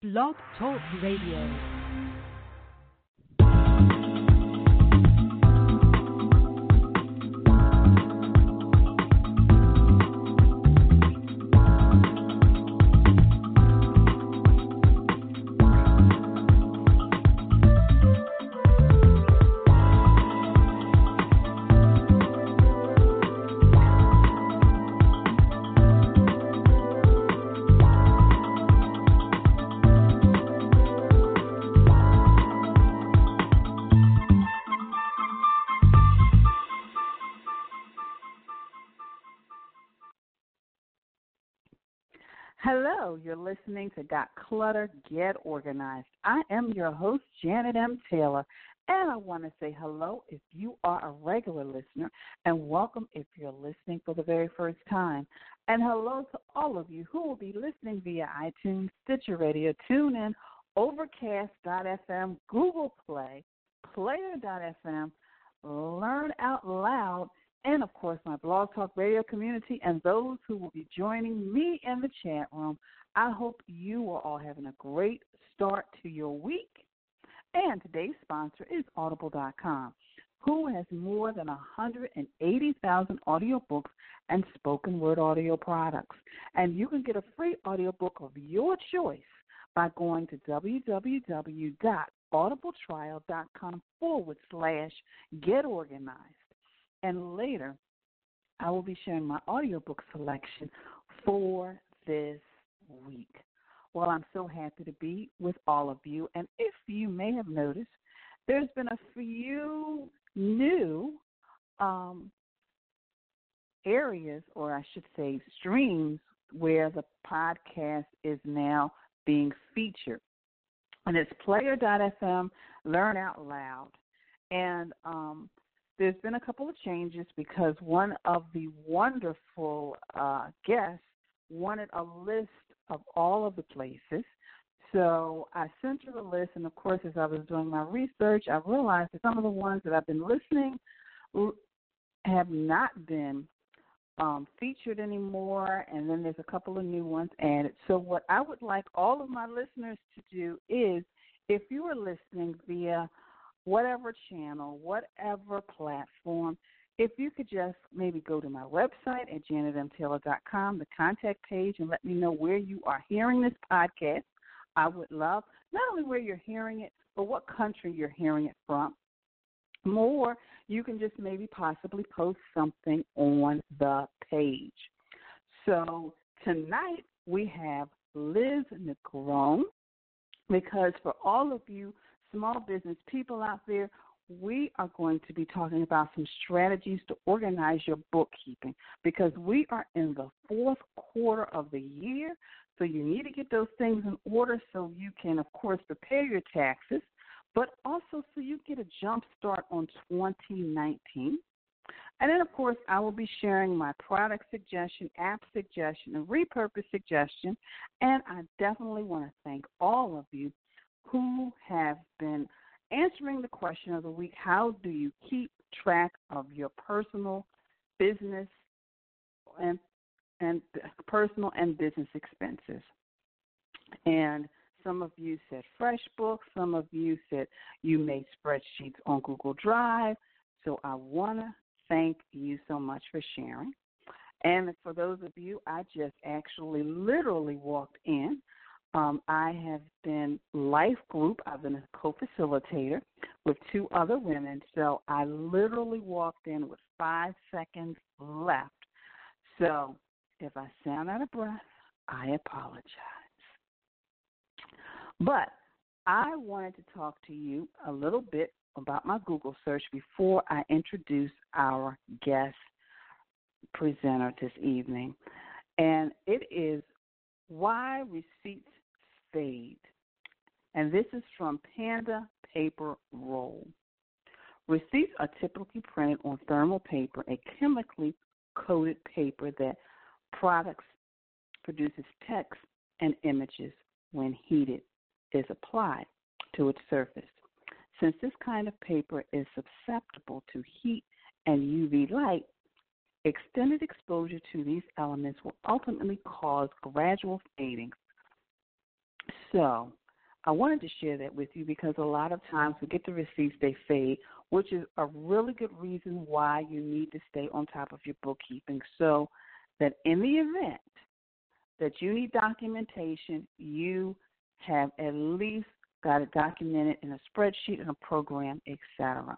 Blog Talk Radio. You're listening to Got Clutter, Get Organized. I am your host, Janet M. Taylor, and I want to say hello if you are a regular listener, and welcome if you're listening for the very first time. And hello to all of you who will be listening via iTunes, Stitcher Radio, TuneIn, Overcast.fm, Google Play, Player.fm, Learn Out Loud, and of course my blog talk radio community and those who will be joining me in the chat room. I hope you are all having a great start to your week. And today's sponsor is Audible.com, who has more than 180,000 audiobooks and spoken word audio products. And you can get a free audiobook of your choice by going to www.audibletrial.com forward slash get organized. And later, I will be sharing my audiobook selection for this week. Well, I'm so happy to be with all of you. And if you may have noticed, there's been a few new um, areas, or I should say, streams, where the podcast is now being featured. And it's player.fm, Learn Out Loud. And um, there's been a couple of changes because one of the wonderful uh, guests wanted a list of all of the places. So I sent her a list, and of course, as I was doing my research, I realized that some of the ones that I've been listening have not been um, featured anymore, and then there's a couple of new ones added. So, what I would like all of my listeners to do is if you are listening via whatever channel, whatever platform, if you could just maybe go to my website at janetmtaylor.com, the contact page, and let me know where you are hearing this podcast. I would love not only where you're hearing it, but what country you're hearing it from. More, you can just maybe possibly post something on the page. So tonight we have Liz Negron because for all of you small business people out there, we are going to be talking about some strategies to organize your bookkeeping because we are in the fourth quarter of the year. So you need to get those things in order so you can, of course, prepare your taxes, but also so you get a jump start on 2019. And then, of course, I will be sharing my product suggestion, app suggestion, and repurpose suggestion. And I definitely want to thank all of you who have been answering the question of the week how do you keep track of your personal business and and personal and business expenses and some of you said FreshBooks, some of you said you made spreadsheets on Google Drive. So I want to thank you so much for sharing. And for those of you, I just actually literally walked in um, I have been life group. I've been a co-facilitator with two other women. So I literally walked in with five seconds left. So if I sound out of breath, I apologize. But I wanted to talk to you a little bit about my Google search before I introduce our guest presenter this evening. And it is why receipts fade. And this is from Panda Paper Roll. Receipts are typically printed on thermal paper, a chemically coated paper that products produces text and images when heated is applied to its surface. Since this kind of paper is susceptible to heat and UV light, extended exposure to these elements will ultimately cause gradual fading So I wanted to share that with you because a lot of times we get the receipts, they fade, which is a really good reason why you need to stay on top of your bookkeeping so that in the event that you need documentation, you have at least got it documented in a spreadsheet, in a program, etc.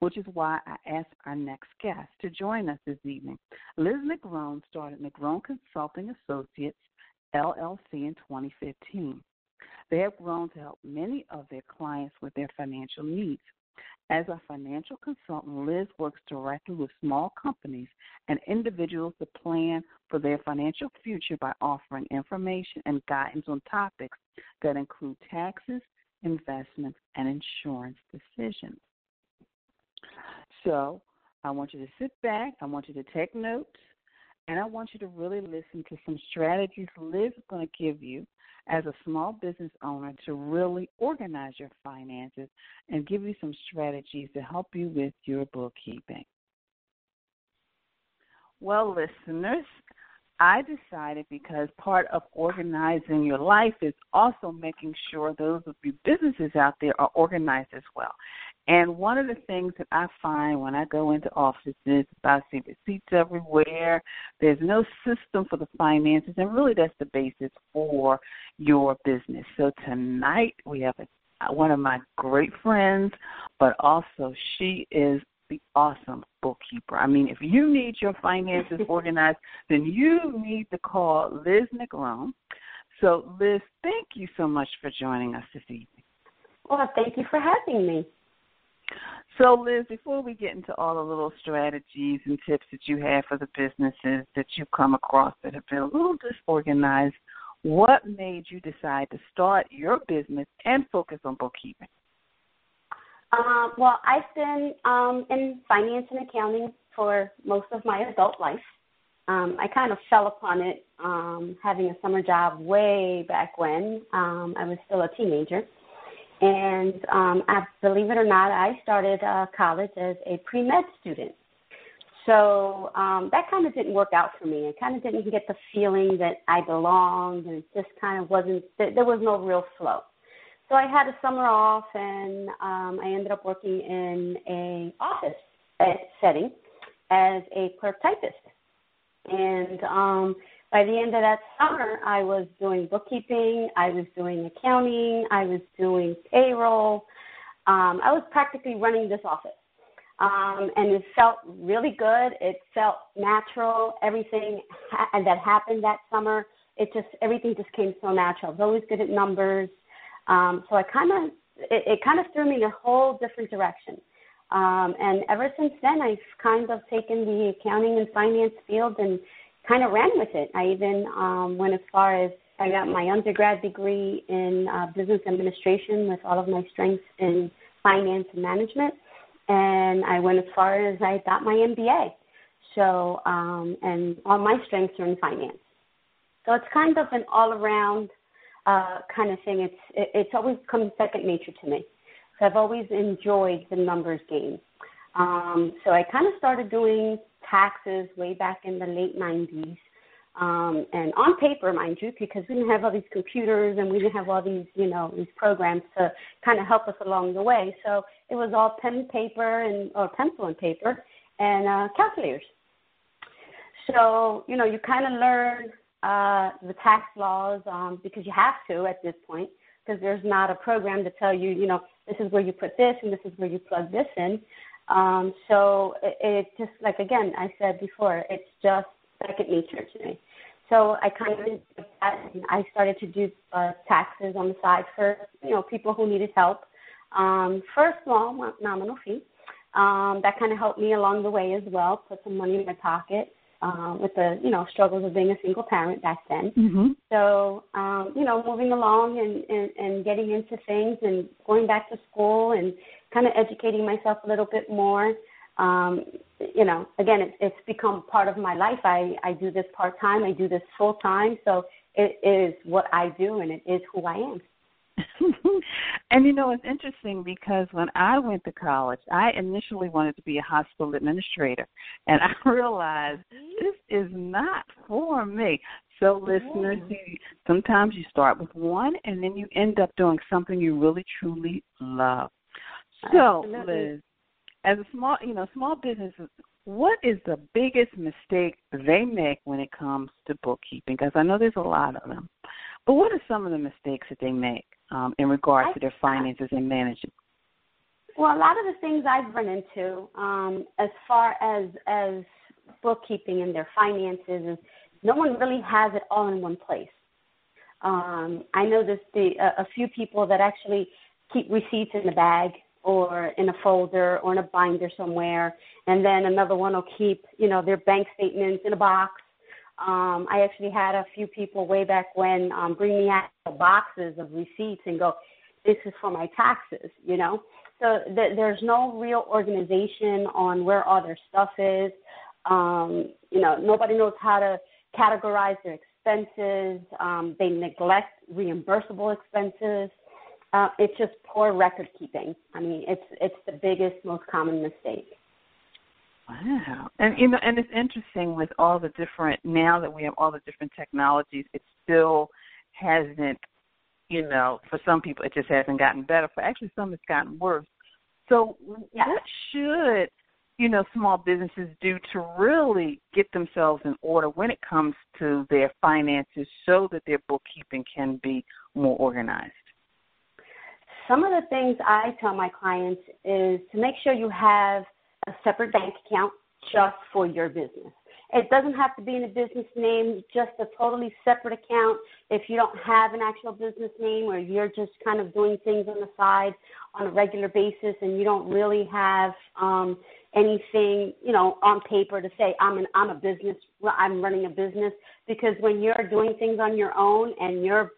Which is why I asked our next guest to join us this evening. Liz Negron started Negron Consulting Associates LLC in 2015. They have grown to help many of their clients with their financial needs. As a financial consultant, Liz works directly with small companies and individuals to plan for their financial future by offering information and guidance on topics that include taxes, investments, and insurance decisions. So, I want you to sit back, I want you to take notes, and I want you to really listen to some strategies Liz is going to give you as a small business owner to really organize your finances and give you some strategies to help you with your bookkeeping. Well, listeners, I decided because part of organizing your life is also making sure those of you businesses out there are organized as well. And one of the things that I find when I go into offices, I see receipts everywhere. There's no system for the finances, and really that's the basis for your business. So tonight we have a, one of my great friends, but also she is the awesome bookkeeper. I mean, if you need your finances organized, then you need to call Liz Negron. So, Liz, thank you so much for joining us this evening. Well, thank you for having me. So, Liz, before we get into all the little strategies and tips that you have for the businesses that you've come across that have been a little disorganized, what made you decide to start your business and focus on bookkeeping? Uh, well, I've been um, in finance and accounting for most of my adult life. Um, I kind of fell upon it um, having a summer job way back when um, I was still a teenager. And um, I, believe it or not, I started uh, college as a pre med student. So um, that kind of didn't work out for me. I kind of didn't get the feeling that I belonged, and it just kind of wasn't. There was no real flow. So I had a summer off, and um, I ended up working in a office setting as a clerk typist. And um, by the end of that summer, I was doing bookkeeping, I was doing accounting, I was doing payroll. Um, I was practically running this office. Um, and it felt really good. It felt natural. Everything ha- that happened that summer, it just everything just came so natural. I was always good at numbers, um, so I kind of it, it kind of threw me in a whole different direction. Um, and ever since then, I've kind of taken the accounting and finance field and kind of ran with it. I even um, went as far as I got my undergrad degree in uh, business administration with all of my strengths in finance and management, and I went as far as I got my MBA. So, um, and all my strengths are in finance. So it's kind of an all-around uh, kind of thing. It's it, it's always come second nature to me. So I've always enjoyed the numbers game. Um, so I kind of started doing taxes way back in the late 90s. Um, and on paper, mind you, because we didn't have all these computers and we didn't have all these, you know, these programs to kind of help us along the way. So it was all pen and paper and or pencil and paper and uh, calculators. So you know, you kind of learn uh, the tax laws um, because you have to at this point because there's not a program to tell you, you know, this is where you put this and this is where you plug this in. Um, so it, it just like again, I said before, it's just second nature to me. So I kind of did that, and I started to do uh, taxes on the side for you know people who needed help um, for a small nominal fee. Um, that kind of helped me along the way as well, put some money in my pocket um, with the you know struggles of being a single parent back then. Mm-hmm. So um, you know, moving along and, and and getting into things and going back to school and kind of educating myself a little bit more. Um, you know, again, it, it's become part of my life. I I do this part time. I do this full time. So it is what I do, and it is who I am. and you know, it's interesting because when I went to college, I initially wanted to be a hospital administrator, and I realized this is not for me. So, listeners, you, sometimes you start with one, and then you end up doing something you really truly love. So. Liz, as a small, you know, small businesses, what is the biggest mistake they make when it comes to bookkeeping? Because I know there's a lot of them. But what are some of the mistakes that they make um, in regards I- to their finances and management? Well, a lot of the things I've run into, um, as far as as bookkeeping and their finances, is no one really has it all in one place. Um, I know this the a, a few people that actually keep receipts in a bag or in a folder or in a binder somewhere, and then another one will keep you know their bank statements in a box. Um, I actually had a few people way back when um, bring me out boxes of receipts and go, "This is for my taxes," you know. So th- there's no real organization on where all their stuff is. Um, you know, nobody knows how to categorize their expenses. Um, they neglect reimbursable expenses. Uh, it's just poor record keeping. I mean, it's it's the biggest, most common mistake. Wow. And you know, and it's interesting with all the different now that we have all the different technologies, it still hasn't you know, for some people it just hasn't gotten better. For actually some it's gotten worse. So Yeah. what should you know small businesses do to really get themselves in order when it comes to their finances so that their bookkeeping can be more organized? Some of the things I tell my clients is to make sure you have a separate bank account just for your business. It doesn't have to be in a business name, just a totally separate account. If you don't have an actual business name or you're just kind of doing things on the side on a regular basis and you don't really have um, anything, you know, on paper to say I'm an I'm a business, I'm running a business because when you're doing things on your own and you're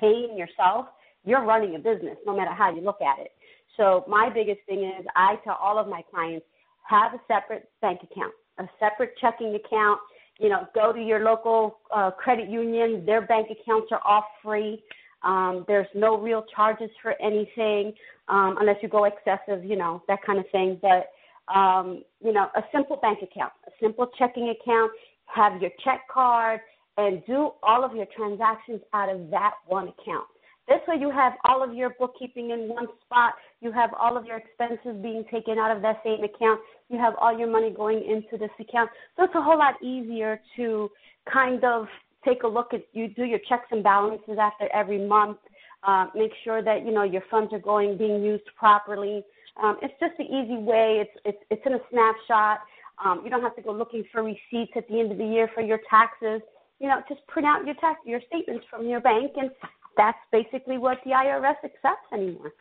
paying yourself, you're running a business no matter how you look at it. So my biggest thing is I tell all of my clients have a separate bank account, a separate checking account. You know, go to your local uh, credit union. Their bank accounts are all free. Um, there's no real charges for anything um, unless you go excessive, you know, that kind of thing. But um, you know, a simple bank account, a simple checking account. Have your check card and do all of your transactions out of that one account. This way, you have all of your bookkeeping in one spot. You have all of your expenses being taken out of that same account. You have all your money going into this account. So it's a whole lot easier to kind of take a look at you do your checks and balances after every month. Uh, make sure that you know your funds are going being used properly. Um, it's just an easy way. It's it's it's in a snapshot. Um, you don't have to go looking for receipts at the end of the year for your taxes. You know, just print out your tax your statements from your bank, and that's basically what the IRS accepts anymore.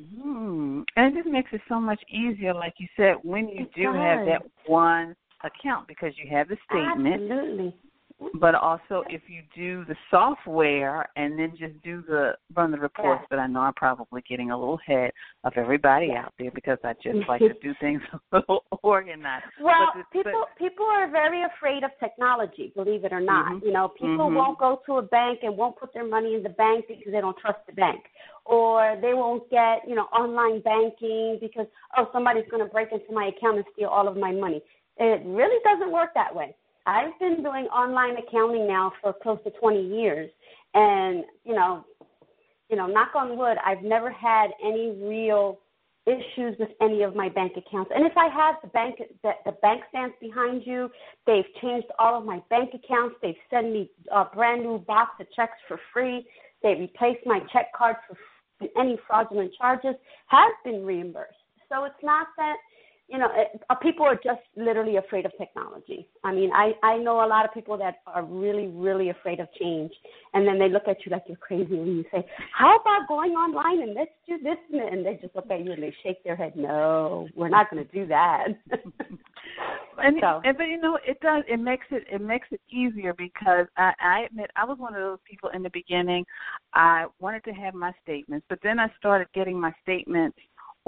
Mm. And it just makes it so much easier, like you said, when you It do have that one account because you have the statement, Absolutely. But also if you do the software and then just do the run the reports. But I know I'm probably getting a little ahead of everybody out there because I just like to do things a little organized. Well, but people people are very afraid of technology, believe it or not. Mhm. You know, people Mhm. won't go to a bank and won't put their money in the bank because they don't trust the bank. Or they won't get, you know, online banking because oh somebody's gonna break into my account and steal all of my money. It really doesn't work that way. I've been doing online accounting now for close to twenty years and, you know, you know, knock on wood, I've never had any real issues with any of my bank accounts. And if I have the bank the, the bank stands behind you, they've changed all of my bank accounts. They've sent me a brand new box of checks for free. They replaced my check card for any fraudulent charges has been reimbursed. So it's not that you know it, uh, people are just literally afraid of technology. I mean, I I know a lot of people that are really really afraid of change, and then they look at you like you're crazy when you say, "How about going online and let's do this?" and they just look at you and they shake their head. No, we're not going to do that. and, So- and but you know it does it makes it it makes it easier because I, I admit I was one of those people in the beginning. I wanted to have my statements, but then I started getting my statements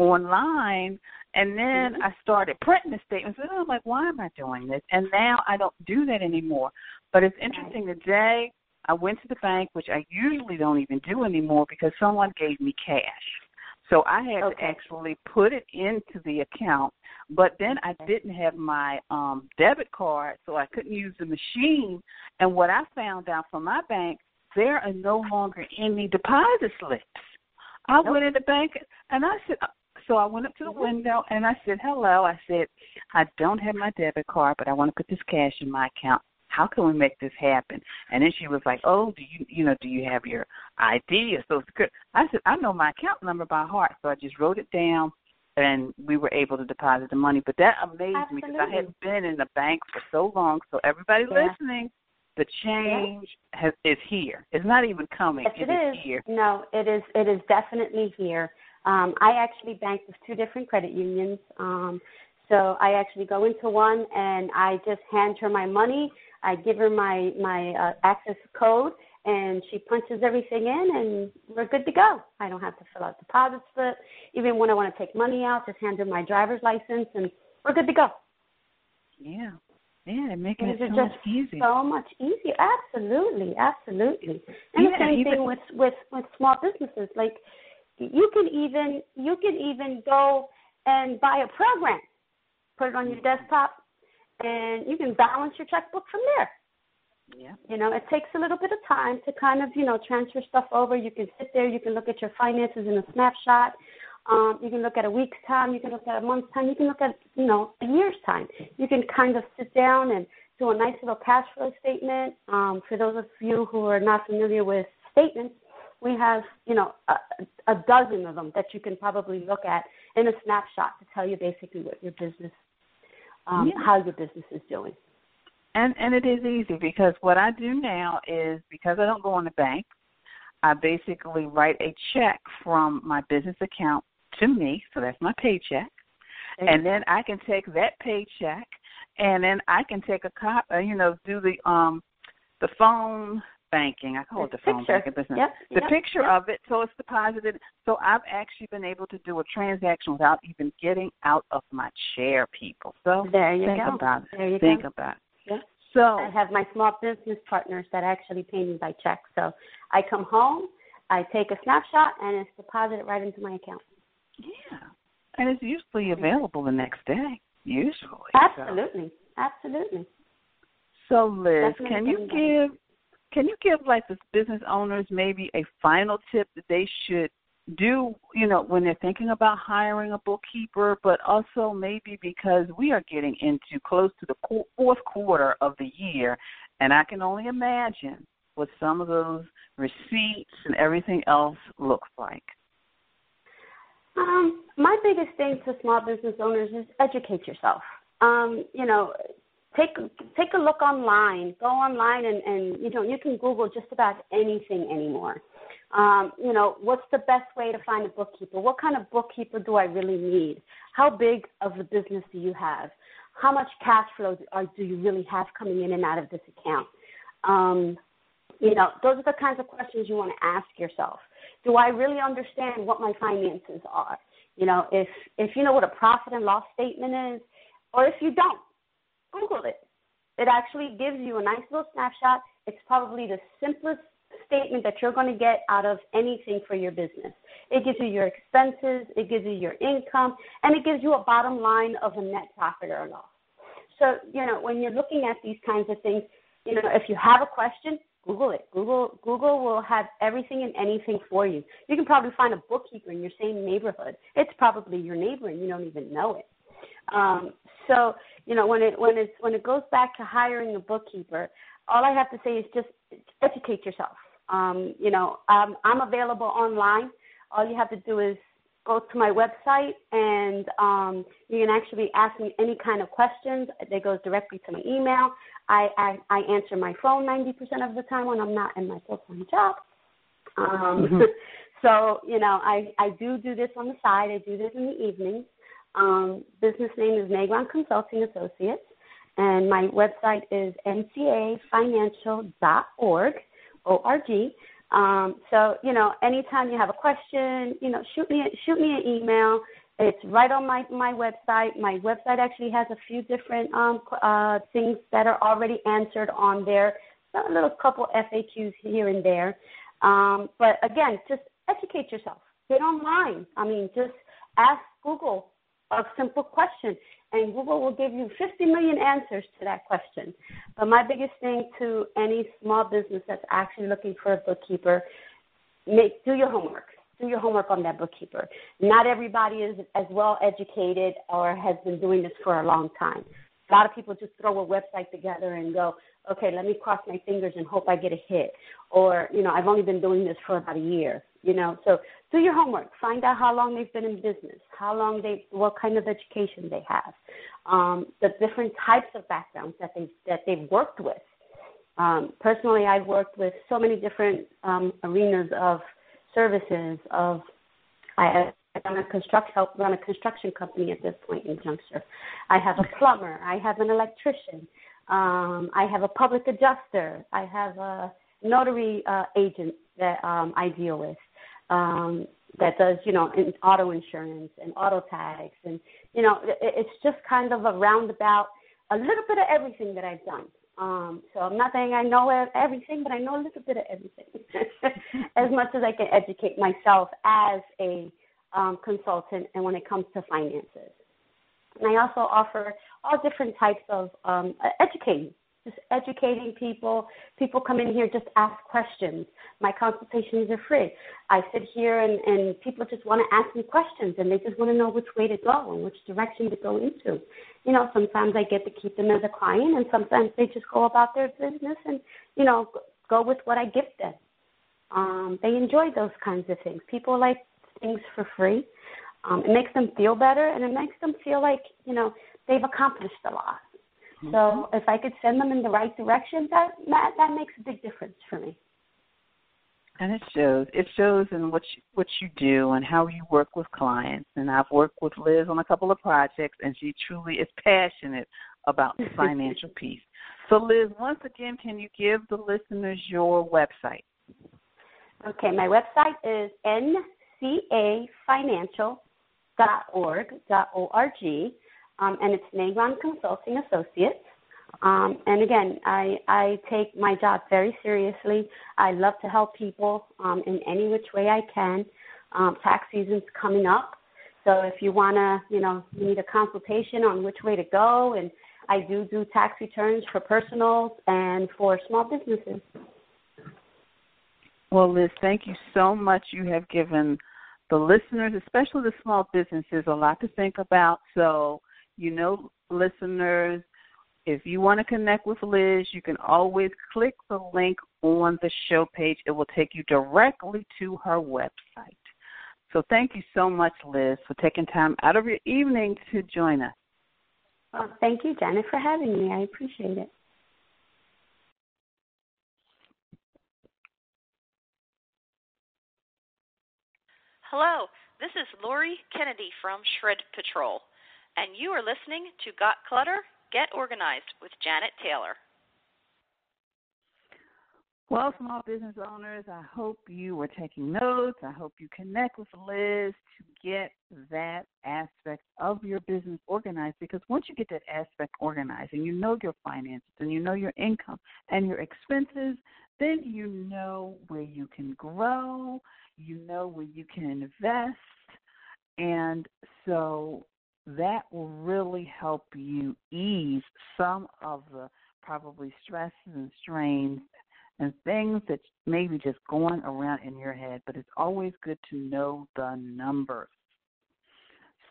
online and then Mhm. I started printing the statements and I'm like, why am I doing this? And now I don't do that anymore. But it's interesting today I went to the bank, which I usually don't even do anymore because someone gave me cash. So I had Okay. to actually put it into the account, but then I didn't have my um debit card, so I couldn't use the machine. And what I found out from my bank, there are no longer any deposit slips. I Nope. went in the bank and I said, so I went up to the Mhm. window and I said, hello. I said, I don't have my debit card, but I want to put this cash in my account. How can we make this happen? And then she was like, oh, do you, you know, do you have your ID or social security? I said, I know my account number by heart. So I just wrote it down and we were able to deposit the money. But that amazed me because I hadn't been in the bank for so long. So everybody Yeah. listening, the change has, is here. It's not even coming. Yes, it it is is. here. No, it is. It is definitely here. Um, I actually bank with two different credit unions. Um, so I actually go into one and I just hand her my money. I give her my my uh, access code, and she punches everything in, and we're good to go. I don't have to fill out deposit slip. Even when I want to take money out, just hand her my driver's license, and we're good to go. Yeah. Yeah, they're making Things it so just much easier. so much easier. Absolutely, absolutely. And the same even- thing with with with small businesses. Like you can even you can even go and buy a program, put it on your desktop, and you can balance your checkbook from there. Yeah. You know, it takes a little bit of time to kind of, you know, transfer stuff over. You can sit there, you can look at your finances in a snapshot. Um, you can look at a week's time, you can look at a month's time, you can look at, you know, a year's time. You can kind of sit down and do a nice little cash flow statement. Um, for those of you who are not familiar with statements, we have, you know, a, a dozen of them that you can probably look at in a snapshot to tell you basically what your business, um, Yeah. how your business is doing. And and it is easy because what I do now is because I don't go in the bank, I basically write a check from my business account to me, so that's my paycheck, and then I can take that paycheck, and then I can take a cop, uh, you know, do the um the phone banking. I call it the phone picture. banking business. Yep, The yep, picture yep. of it, so it's deposited. So I've actually been able to do a transaction without even getting out of my chair, people. So There you think go. about it. There you think go. about it. Yeah. So I have my small business partners that actually pay me by check. So I come home, I take a snapshot, and it's deposited right into my account. Yeah. And it's usually available the next day. Usually. So- Absolutely, absolutely. So, Liz, Definitely can you give can you give like the business owners maybe a final tip that they should do, you know, when they're thinking about hiring a bookkeeper, but also maybe because we are getting into close to the fourth quarter of the year, and I can only imagine what some of those receipts and everything else looks like. Um, my biggest thing to small business owners is educate yourself. Um, you know, take take a look online. Go online and, and you know you can Google just about anything anymore. Um, you know, what's the best way to find a bookkeeper? What kind of bookkeeper do I really need? How big of a business do you have? How much cash flow do, you really have coming in and out of this account? Um, you know, those are the kinds of questions you want to ask yourself. Do I really understand what my finances are? You know, if if you know what a profit and loss statement is, or if you don't, Google it. It actually gives you a nice little snapshot. It's probably the simplest statement that you're going to get out of anything for your business. It gives you your expenses, it gives you your income, and it gives you a bottom line of a net profit or loss. So, you know, when you're looking at these kinds of things, you know, if you have a question, Google it. Google Google will have everything and anything for you. You can probably find a bookkeeper in your same neighborhood. It's probably your neighbor and you don't even know it. Um, so you know when it when it's when it goes back to hiring a bookkeeper, all I have to say is just educate yourself. Um, you know um, I'm available online. All you have to do is go to my website and um, you can actually ask me any kind of questions. That goes directly to my email. I, I, I answer my phone 90% of the time when I'm not in my full-time job. Um, Mhm. so, you know, I, I do do this on the side. I do this in the evenings. Um, business name is Negron Consulting Associates, and my website is ncafinancial.org, O-R-G. Um, so, you know, anytime you have a question, you know, shoot me shoot me an email. It's right on my my website. My website actually has a few different um, uh, things that are already answered on there. So a little couple FAQs here and there. Um, but again, just educate yourself. get online. I mean, just ask Google a simple question, and Google will give you 50 million answers to that question. But my biggest thing to any small business that's actually looking for a bookkeeper, make do your homework. Do your homework on that bookkeeper. Not everybody is as well educated or has been doing this for a long time. A lot of people just throw a website together and go, okay, let me cross my fingers and hope I get a hit. Or, you know, I've only been doing this for about a year. You know, so do your homework. Find out how long they've been in business, how long they, what kind of education they have, um, the different types of backgrounds that they that they've worked with. Um, personally, I've worked with so many different um, arenas of services. Of I done a construction help run a construction company at this point in juncture. I have a plumber. I have an electrician. Um, I have a public adjuster. I have a notary uh, agent that um, I deal with um, that does, you know, in auto insurance and auto tags, and you know, it, it's just kind of a roundabout, a little bit of everything that I've done. Um, so I'm not saying I know everything, but I know a little bit of everything, as much as I can educate myself as a um, consultant, and when it comes to finances. And I also offer all different types of um, educating just educating people. People come in here just ask questions. My consultations are free. I sit here and, and people just want to ask me questions and they just want to know which way to go and which direction to go into. You know, sometimes I get to keep them as a client and sometimes they just go about their business and, you know, go with what I give them. Um, they enjoy those kinds of things. People like things for free. Um, it makes them feel better and it makes them feel like, you know, they've accomplished a lot Mm-hmm. So if I could send them in the right direction, that that that makes a big difference for me. And it shows. It shows in what you, what you do and how you work with clients. And I've worked with Liz on a couple of projects, and she truly is passionate about the financial piece. So, Liz, once again, can you give the listeners your website? Okay, my website is ncafinancial.org. um, and it's Negron Consulting Associates. Um, and again, I, I take my job very seriously. I love to help people um, in any which way I can. Um, tax season's coming up, so if you want to, you know, you need a consultation on which way to go, and I do do tax returns for personals and for small businesses. Well, Liz, thank you so much. You have given the listeners, especially the small businesses, a lot to think about. So you know, listeners, if you want to connect with Liz, you can always click the link on the show page. It will take you directly to her website. So thank you so much, Liz, for taking time out of your evening to join us. Well, thank you, Janet, for having me. I appreciate it. Hello, this is Lori Kennedy from Shred Patrol and you are listening to Got Clutter? Get Organized with Janet Taylor. Well, small business owners, I hope you were taking notes. I hope you connect with Liz to get that aspect of your business organized because once you get that aspect organized and you know your finances and you know your income and your expenses, then you know where you can grow, you know where you can invest. And so that will really help you ease some of the probably stresses and strains and things that may be just going around in your head, but it's always good to know the numbers.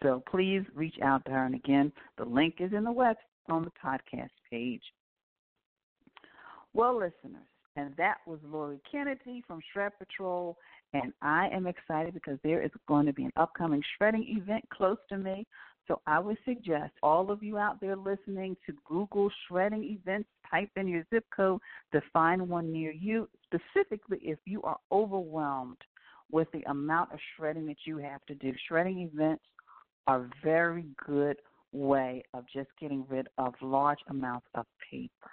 So please reach out to her. And again, the link is in the web on the podcast page. Well, listeners, and that was Lori Kennedy from Shred Patrol. And I am excited because there is going to be an upcoming shredding event close to me so I would suggest all of you out there listening to Google shredding events, type in your zip code to find one near you, specifically if you are overwhelmed with the amount of shredding that you have to do. Shredding events are a very good way of just getting rid of large amounts of paper.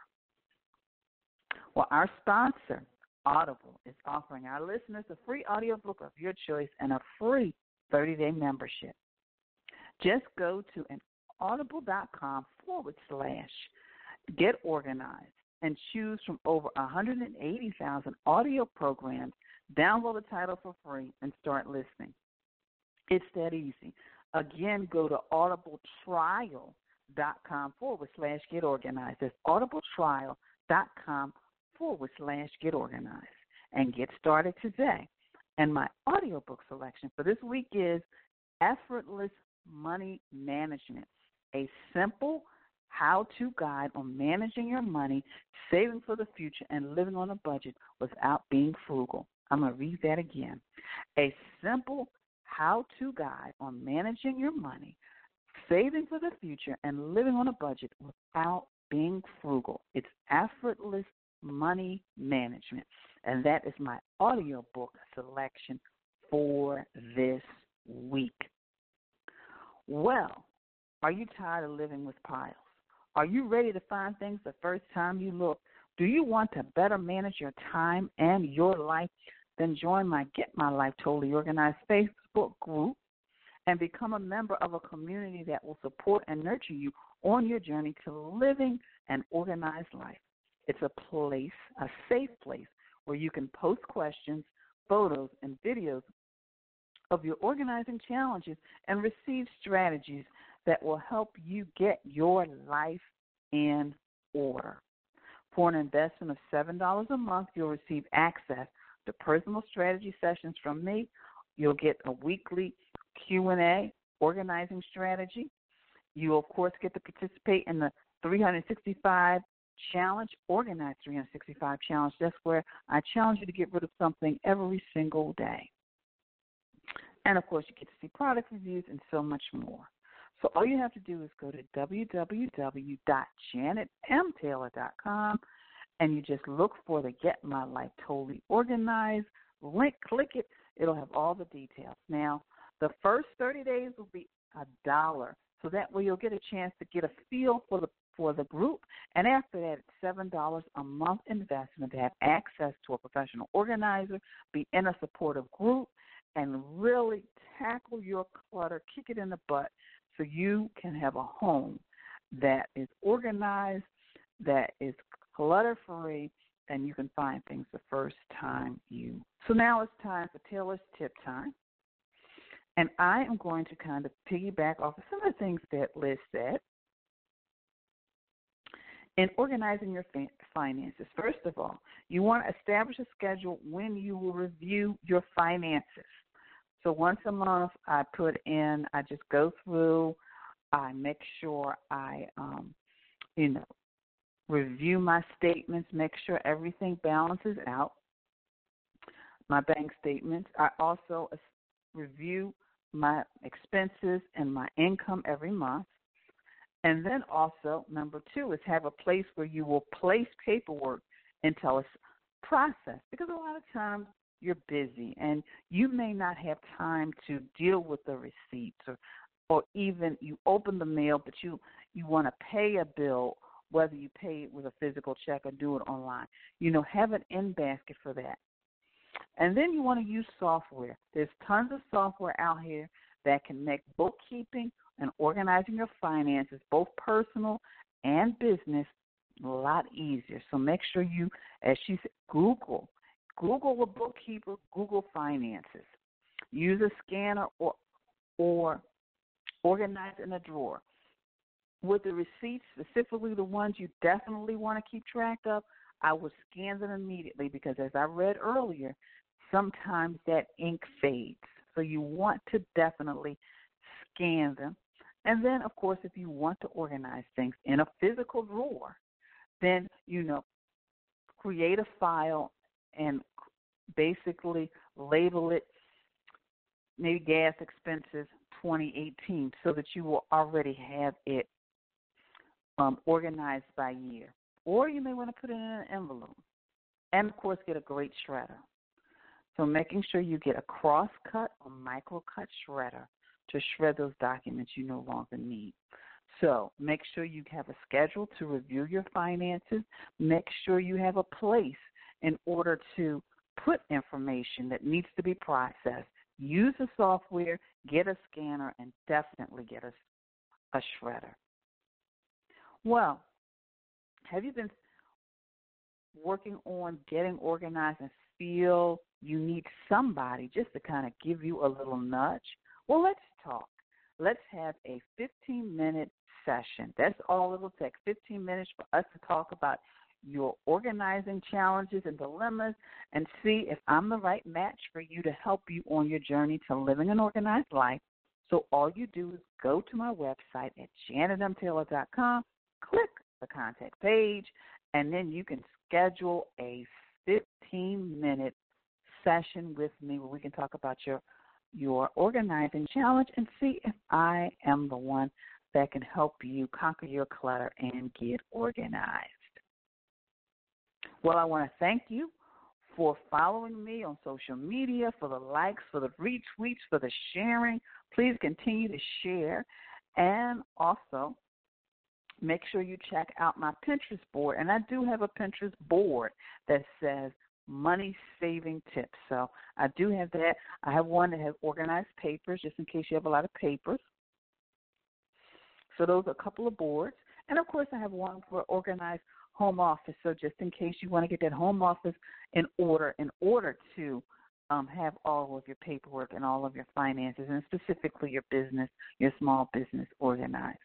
Well, our sponsor, Audible, is offering our listeners a free audiobook of your choice and a free 30 day membership. Just go to an audible.com forward slash get organized and choose from over 180,000 audio programs. Download the title for free and start listening. It's that easy. Again, go to audibletrial.com forward slash get organized. That's audibletrial.com forward slash get organized and get started today. And my audiobook selection for this week is Effortless Money Management, a simple how to guide on managing your money, saving for the future, and living on a budget without being frugal. I'm going to read that again. A simple how to guide on managing your money, saving for the future, and living on a budget without being frugal. It's effortless money management. And that is my audiobook selection for this week. Well, are you tired of living with piles? Are you ready to find things the first time you look? Do you want to better manage your time and your life? Then join my Get My Life Totally Organized Facebook group and become a member of a community that will support and nurture you on your journey to living an organized life. It's a place, a safe place, where you can post questions, photos, and videos of your organizing challenges and receive strategies that will help you get your life in order. For an investment of $7 a month, you'll receive access to personal strategy sessions from me. You'll get a weekly Q&A organizing strategy. You of course get to participate in the 365 challenge, organized 365 challenge. That's where I challenge you to get rid of something every single day. And of course, you get to see product reviews and so much more. So all you have to do is go to www.janetmtaylor.com and you just look for the Get My Life Totally Organized link. Click it. It'll have all the details. Now, the first 30 days will be a dollar. So that way you'll get a chance to get a feel for the for the group. And after that, it's seven dollars a month investment to have access to a professional organizer, be in a supportive group, and really tackle your clutter, kick it in the butt, so you can have a home that is organized, that is clutter free, and you can find things the first time you. So now it's time for Taylor's tip time. And I am going to kind of piggyback off of some of the things that Liz said. In organizing your finances, first of all, you want to establish a schedule when you will review your finances. So once a month, I put in, I just go through, I make sure I, um, you know, review my statements, make sure everything balances out. My bank statements. I also review my expenses and my income every month. And then also, number two is have a place where you will place paperwork until it's processed. Because a lot of times you're busy and you may not have time to deal with the receipts or or even you open the mail but you you want to pay a bill whether you pay it with a physical check or do it online. You know, have an in basket for that. And then you want to use software. There's tons of software out here that can make bookkeeping and organizing your finances, both personal and business, a lot easier. So make sure you, as she said, Google. Google a bookkeeper, Google finances. Use a scanner or or organize in a drawer. With the receipts, specifically the ones you definitely want to keep track of, I would scan them immediately because, as I read earlier, sometimes that ink fades. So you want to definitely scan them. And then, of course, if you want to organize things in a physical drawer, then, you know, create a file and basically label it maybe gas expenses 2018 so that you will already have it um, organized by year. Or you may want to put it in an envelope. And of course, get a great shredder. So making sure you get a cross cut or micro cut shredder to shred those documents you no longer need. So make sure you have a schedule to review your finances. Make sure you have a place in order to put information that needs to be processed. Use the software, get a scanner, and definitely get a, a shredder. Well, have you been working on getting organized and feel you need somebody just to kind of give you a little nudge? Well, let's talk. Let's have a 15 minute session. That's all it'll take 15 minutes for us to talk about your organizing challenges and dilemmas and see if I'm the right match for you to help you on your journey to living an organized life. So all you do is go to my website at janetmtaylor.com, click the contact page, and then you can schedule a 15 minute session with me where we can talk about your your organizing challenge and see if I am the one that can help you conquer your clutter and get organized. Well, I want to thank you for following me on social media, for the likes, for the retweets, for the sharing. Please continue to share. And also, make sure you check out my Pinterest board. And I do have a Pinterest board that says money saving tips. So I do have that. I have one that has organized papers just in case you have a lot of papers. So those are a couple of boards. And of course, I have one for organized home office. So just in case you want to get that home office in order, in order to um, have all of your paperwork and all of your finances, and specifically your business, your small business organized.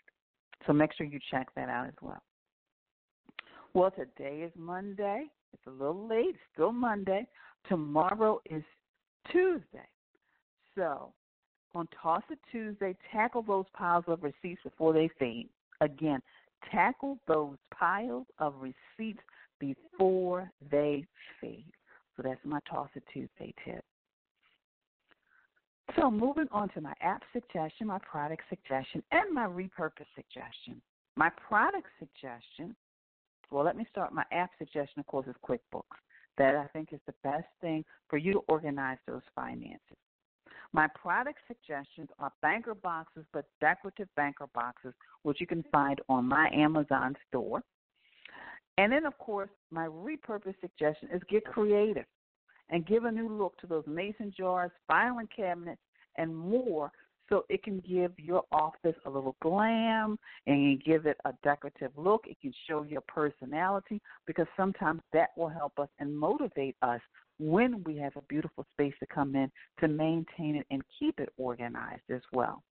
So make sure you check that out as well. Well, today is Monday. It's a little late, still Monday. Tomorrow is Tuesday. So on Toss It Tuesday, tackle those piles of receipts before they fade. Again, tackle those piles of receipts before they fade. So that's my Toss It Tuesday tip. So moving on to my app suggestion, my product suggestion, and my repurpose suggestion. My product suggestion, well, let me start. My app suggestion, of course, is QuickBooks. That I think is the best thing for you to organize those finances. My product suggestions are banker boxes, but decorative banker boxes, which you can find on my Amazon store. And then, of course, my repurpose suggestion is get creative and give a new look to those mason jars, filing cabinets, and more so it can give your office a little glam and give it a decorative look. It can show your personality because sometimes that will help us and motivate us when we have a beautiful space to come in to maintain it and keep it organized as well.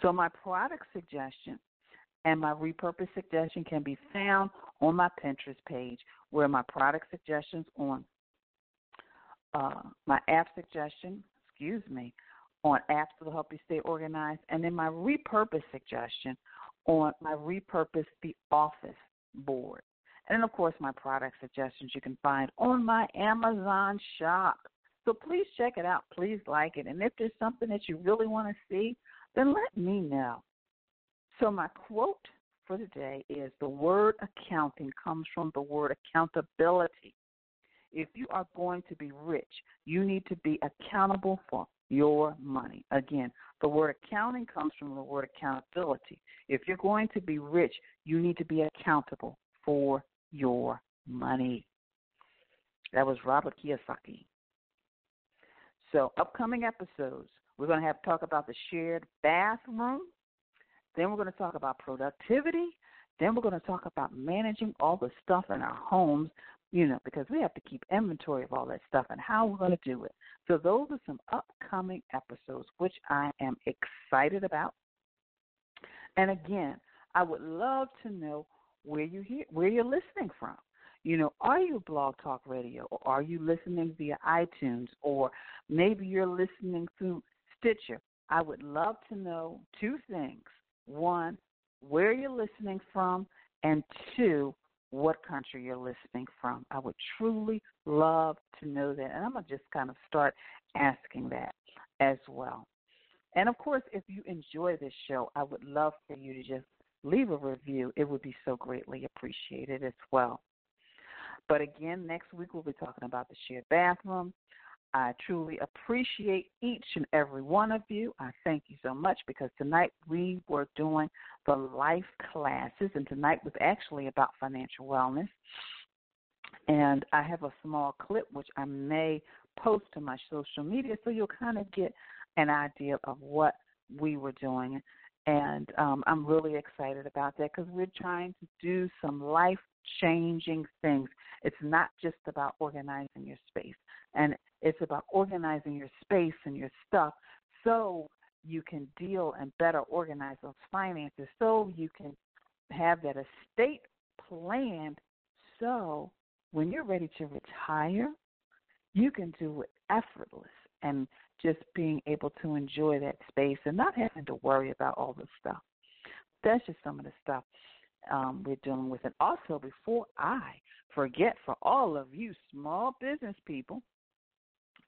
So, my product suggestion and my repurpose suggestion can be found on my Pinterest page, where my product suggestions on uh, my app suggestion, excuse me, on apps that'll help you stay organized, and then my repurpose suggestion on my repurpose the office board. And of course, my product suggestions you can find on my Amazon shop. So please check it out. Please like it. And if there's something that you really want to see, then let me know. So, my quote for today is the word accounting comes from the word accountability. If you are going to be rich, you need to be accountable for your money. Again, the word accounting comes from the word accountability. If you're going to be rich, you need to be accountable for your money. That was Robert Kiyosaki. So, upcoming episodes, we're going to have talk about the shared bathroom. Then we're going to talk about productivity. Then we're going to talk about managing all the stuff in our homes you know, because we have to keep inventory of all that stuff and how we're going to do it. So those are some upcoming episodes which I am excited about. And again, I would love to know where you hear where you're listening from. You know, are you Blog Talk Radio or are you listening via iTunes or maybe you're listening through Stitcher? I would love to know two things. One, where you're listening from, and two, what country you're listening from. I would truly love to know that. And I'm going to just kind of start asking that as well. And of course, if you enjoy this show, I would love for you to just leave a review. It would be so greatly appreciated as well. But again, next week we'll be talking about the shared bathroom. I truly appreciate each and every one of you. I thank you so much because tonight we were doing the life classes, and tonight was actually about financial wellness. And I have a small clip which I may post to my social media so you'll kind of get an idea of what we were doing. And um, I'm really excited about that because we're trying to do some life changing things. It's not just about organizing your space. And it's about organizing your space and your stuff so you can deal and better organize those finances so you can have that estate planned so when you're ready to retire, you can do it effortless and just being able to enjoy that space and not having to worry about all this stuff. That's just some of the stuff um, we're dealing with. And also, before I forget, for all of you small business people,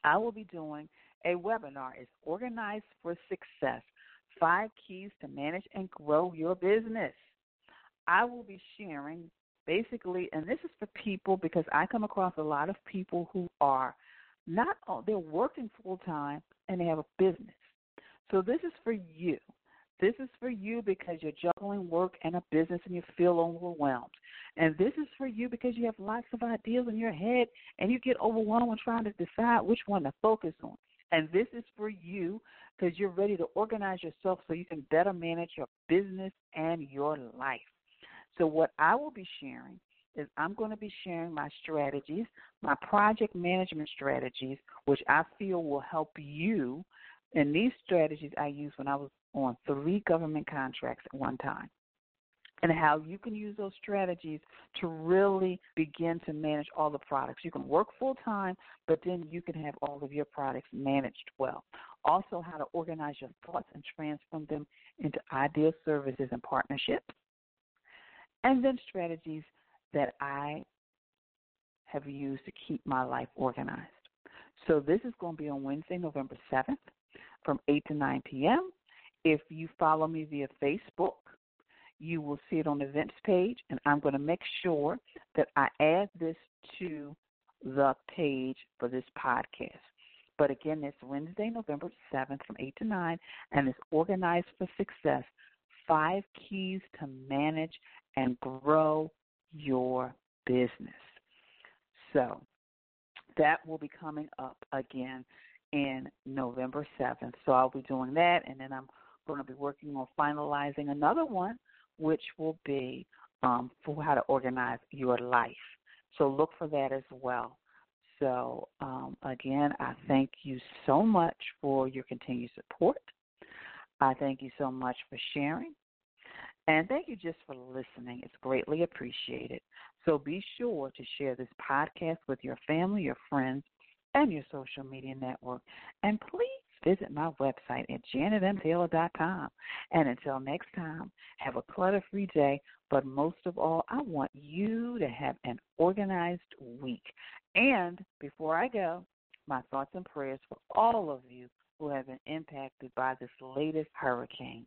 I will be doing a webinar. It's Organized for Success Five Keys to Manage and Grow Your Business. I will be sharing basically, and this is for people because I come across a lot of people who are not, all, they're working full time and they have a business. So this is for you. This is for you because you're juggling work and a business and you feel overwhelmed. And this is for you because you have lots of ideas in your head and you get overwhelmed when trying to decide which one to focus on. And this is for you because you're ready to organize yourself so you can better manage your business and your life. So, what I will be sharing is I'm going to be sharing my strategies, my project management strategies, which I feel will help you. And these strategies I used when I was on three government contracts at one time. And how you can use those strategies to really begin to manage all the products. You can work full time, but then you can have all of your products managed well. Also, how to organize your thoughts and transform them into ideal services and partnerships and then strategies that I have used to keep my life organized. So this is going to be on Wednesday, November 7th from 8 to 9 p.m. If you follow me via Facebook, you will see it on the events page, and I'm going to make sure that I add this to the page for this podcast. But again, it's Wednesday, November 7th from 8 to 9, and it's Organized for Success Five Keys to Manage and grow your business. So that will be coming up again in November 7th. So I'll be doing that, and then I'm going to be working on finalizing another one, which will be um, for how to organize your life. So look for that as well. So, um, again, I thank you so much for your continued support. I thank you so much for sharing. And thank you just for listening. It's greatly appreciated. So be sure to share this podcast with your family, your friends, and your social media network. And please visit my website at janetmtaylor.com. And until next time, have a clutter free day. But most of all, I want you to have an organized week. And before I go, my thoughts and prayers for all of you who have been impacted by this latest hurricane.